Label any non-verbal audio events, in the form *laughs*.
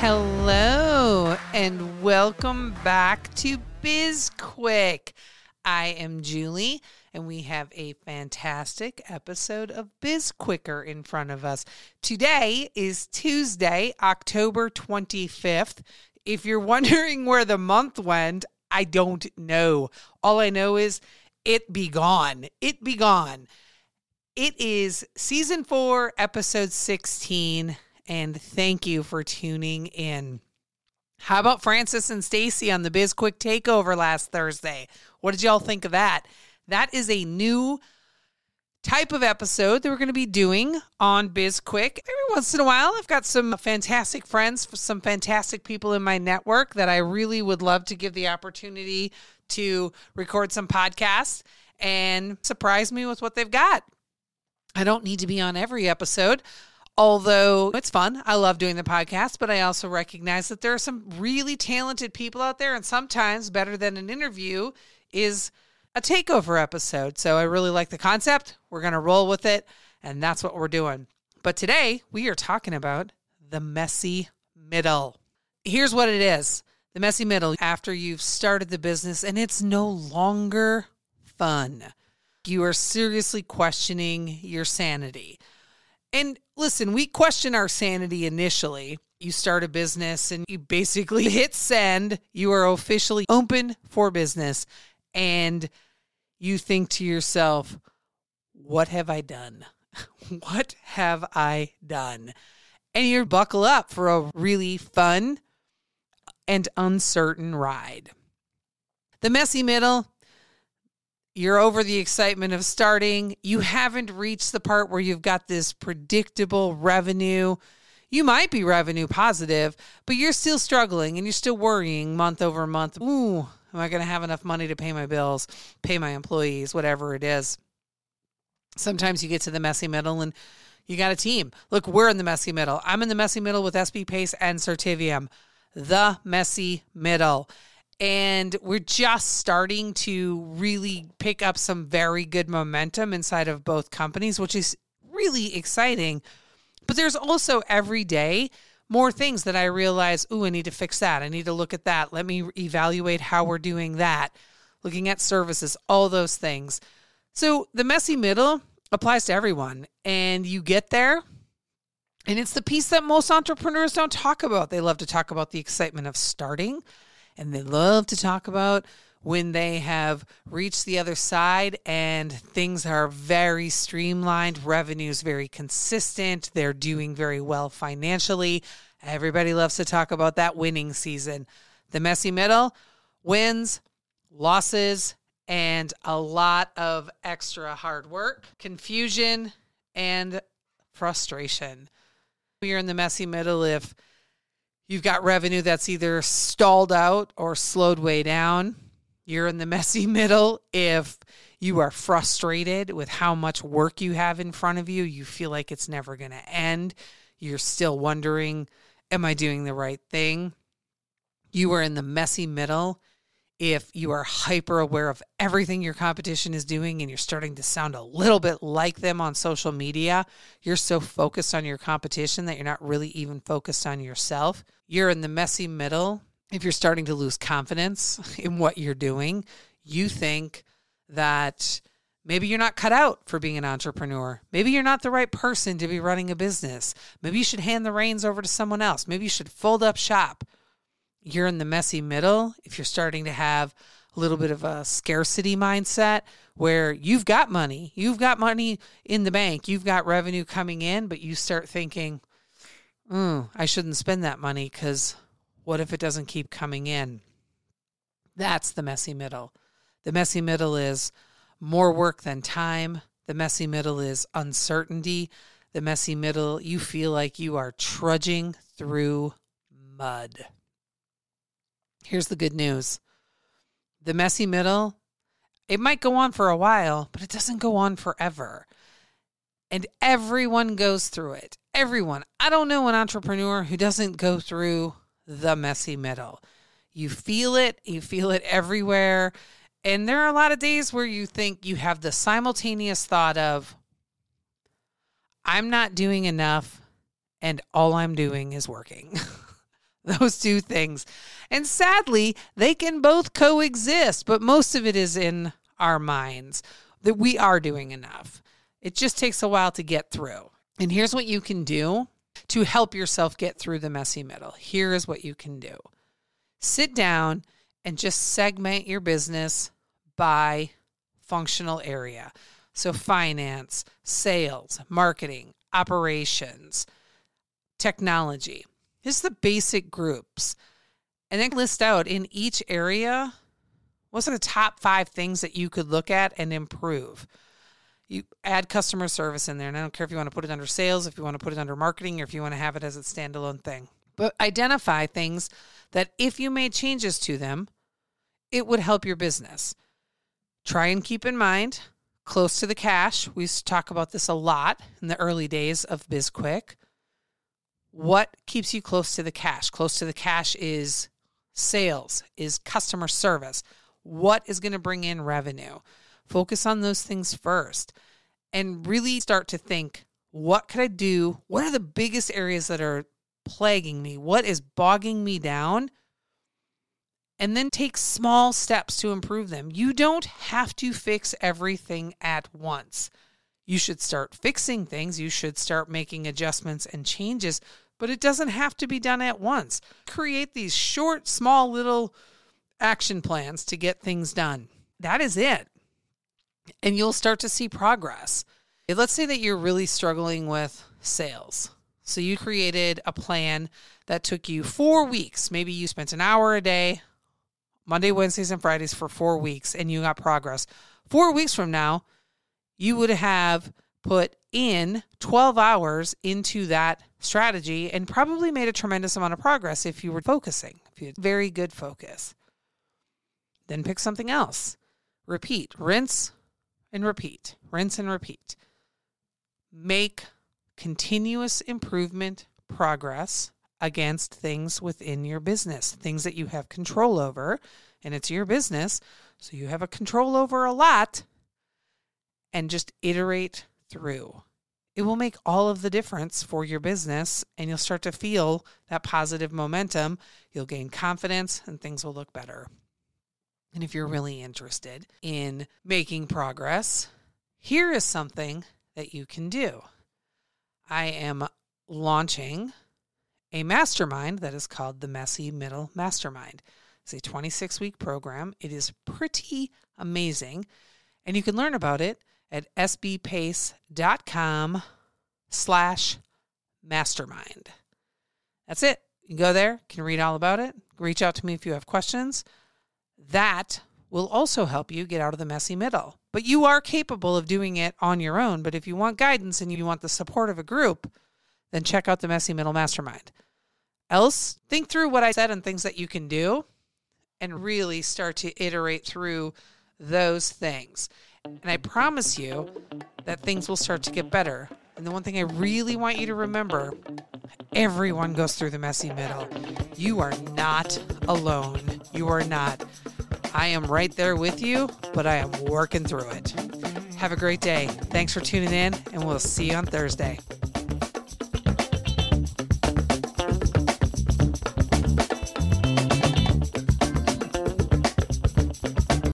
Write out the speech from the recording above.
Hello and welcome back to Biz Quick. I am Julie and we have a fantastic episode of Biz Quicker in front of us. Today is Tuesday, October 25th. If you're *laughs* wondering where the month went, I don't know. All I know is it be gone. It be gone. It is season four, episode 16 and thank you for tuning in. How about Francis and Stacy on the Biz Quick Takeover last Thursday? What did y'all think of that? That is a new type of episode that we're going to be doing on Biz Quick. Every once in a while, I've got some fantastic friends, some fantastic people in my network that I really would love to give the opportunity to record some podcasts and surprise me with what they've got. I don't need to be on every episode, although it's fun. I love doing the podcast, but I also recognize that there are some really talented people out there, and sometimes better than an interview is a takeover episode. So I really like the concept. We're going to roll with it, and that's what we're doing. But today we are talking about the messy middle. Here's what it is the messy middle after you've started the business and it's no longer fun. You are seriously questioning your sanity. And listen, we question our sanity initially. You start a business and you basically *laughs* hit send. You are officially open for business. And you think to yourself, what have I done? *laughs* what have I done? And you buckle up for a really fun and uncertain ride. The messy middle, you're over the excitement of starting. You haven't reached the part where you've got this predictable revenue. You might be revenue positive, but you're still struggling and you're still worrying month over month. Ooh, am I going to have enough money to pay my bills, pay my employees, whatever it is? Sometimes you get to the messy middle and you got a team. Look, we're in the messy middle. I'm in the messy middle with SB Pace and Certivium. The messy middle and we're just starting to really pick up some very good momentum inside of both companies, which is really exciting. But there's also every day more things that I realize, oh, I need to fix that. I need to look at that. Let me evaluate how we're doing that. Looking at services, all those things. So the messy middle applies to everyone. And you get there, and it's the piece that most entrepreneurs don't talk about. They love to talk about the excitement of starting and they love to talk about when they have reached the other side and things are very streamlined, revenues very consistent, they're doing very well financially. Everybody loves to talk about that winning season. The messy middle, wins, losses, and a lot of extra hard work, confusion, and frustration. You're in the messy middle if You've got revenue that's either stalled out or slowed way down. You're in the messy *laughs* middle if you are frustrated with how much work you have in front of you. You feel like it's never going to end. You're still wondering, am I doing the right thing? You are in the messy middle if you are hyper aware of everything your competition is doing and you're starting to sound a little bit like them on social media, you're so focused on your competition that you're not really even focused on yourself. You're in the messy middle. If you're starting to lose confidence *laughs* in what you're doing, you think that maybe you're not cut out for being an entrepreneur. Maybe you're not the right person to be running a business. Maybe you should hand the reins over to someone else. Maybe you should fold up shop you're in the messy middle, if you're starting to have a little bit of a scarcity mindset where you've got money, you've got money in the bank, you've got revenue coming in, but you start thinking, mm, I shouldn't spend that money because what if it doesn't keep coming in? That's the messy middle. The messy middle is more work than time. The messy middle is uncertainty. the messy middle, you feel like you are trudging through mud. Here's the good news the messy middle, it might go on for a while, but it doesn't go on forever. And everyone goes through it. Everyone. I don't know an entrepreneur who doesn't go through the messy middle. You feel it, you feel it everywhere. And there are a lot of days where you think you have the simultaneous thought of, I'm not doing enough, and all I'm doing is working. *laughs* Those two things. And sadly, they can both coexist, but most of it is in our minds that we are doing enough. It just takes a while to get through. And here's what you can do to help yourself get through the messy middle. Here is what you can do sit down and just segment your business by functional area. So, finance, sales, marketing, operations, technology. Just the basic groups. And then list out in each area what's the top five things that you could look at and improve. You add customer service in there, and I don't care if you want to put it under sales, if you want to put it under marketing, or if you want to have it as a standalone thing. But identify things that if you made changes to them, it would help your business. Try and keep in mind close to the cash. We used to talk about this a lot in the early days of BizQuick. What keeps you close to the cash? Close to the cash is sales, is customer service. What is going to bring in revenue? Focus on those things first and really start to think what could I do? What are the biggest areas that are plaguing me? What is bogging me down? And then take small steps to improve them. You don't have to fix everything at once. You should start fixing things, you should start making adjustments and changes, but it doesn't have to be done at once. Create these short, small little action plans to get things done. That is it. And you'll start to see progress. Let's say that you're really struggling with sales. So you created a plan that took you four weeks. Maybe you spent an hour a day, Monday, Wednesdays, and Fridays for four weeks, and you got progress. Four weeks from now, you would have put in 12 hours into that strategy and probably made a tremendous amount of progress if you were focusing, if you had very good focus. Then pick something else. Repeat, rinse and repeat, rinse and repeat. Make continuous improvement progress against things within your business, things that you have control over, and it's your business. So you have a control over a lot and just iterate through. It will make all of the difference for your business, and you'll start to feel that positive momentum. You'll gain confidence, and things will look better. And if you're mm-hmm. really interested in making progress, here is something that you can do. I am launching a mastermind that is called the Messy Middle Mastermind. It's a 26 week program. It is pretty amazing. And you can learn about it at sbpace.com slash mastermind. That's it. You can go there, can read all about it. Reach out to me if you have questions. That will also help you get out of the messy middle. But you are capable of doing it on your own. But if you want guidance and you want the support of a group, then check out the Messy Middle Mastermind. Else, think through what I said and things that you can do and really start to iterate through those things. And I promise you that things will start to get better. And the one thing I really want you to remember everyone goes through the messy middle. You are not alone. You are not. I am right there with you, but I am working through it. Have a great day. Thanks for tuning in, and we'll see you on Thursday.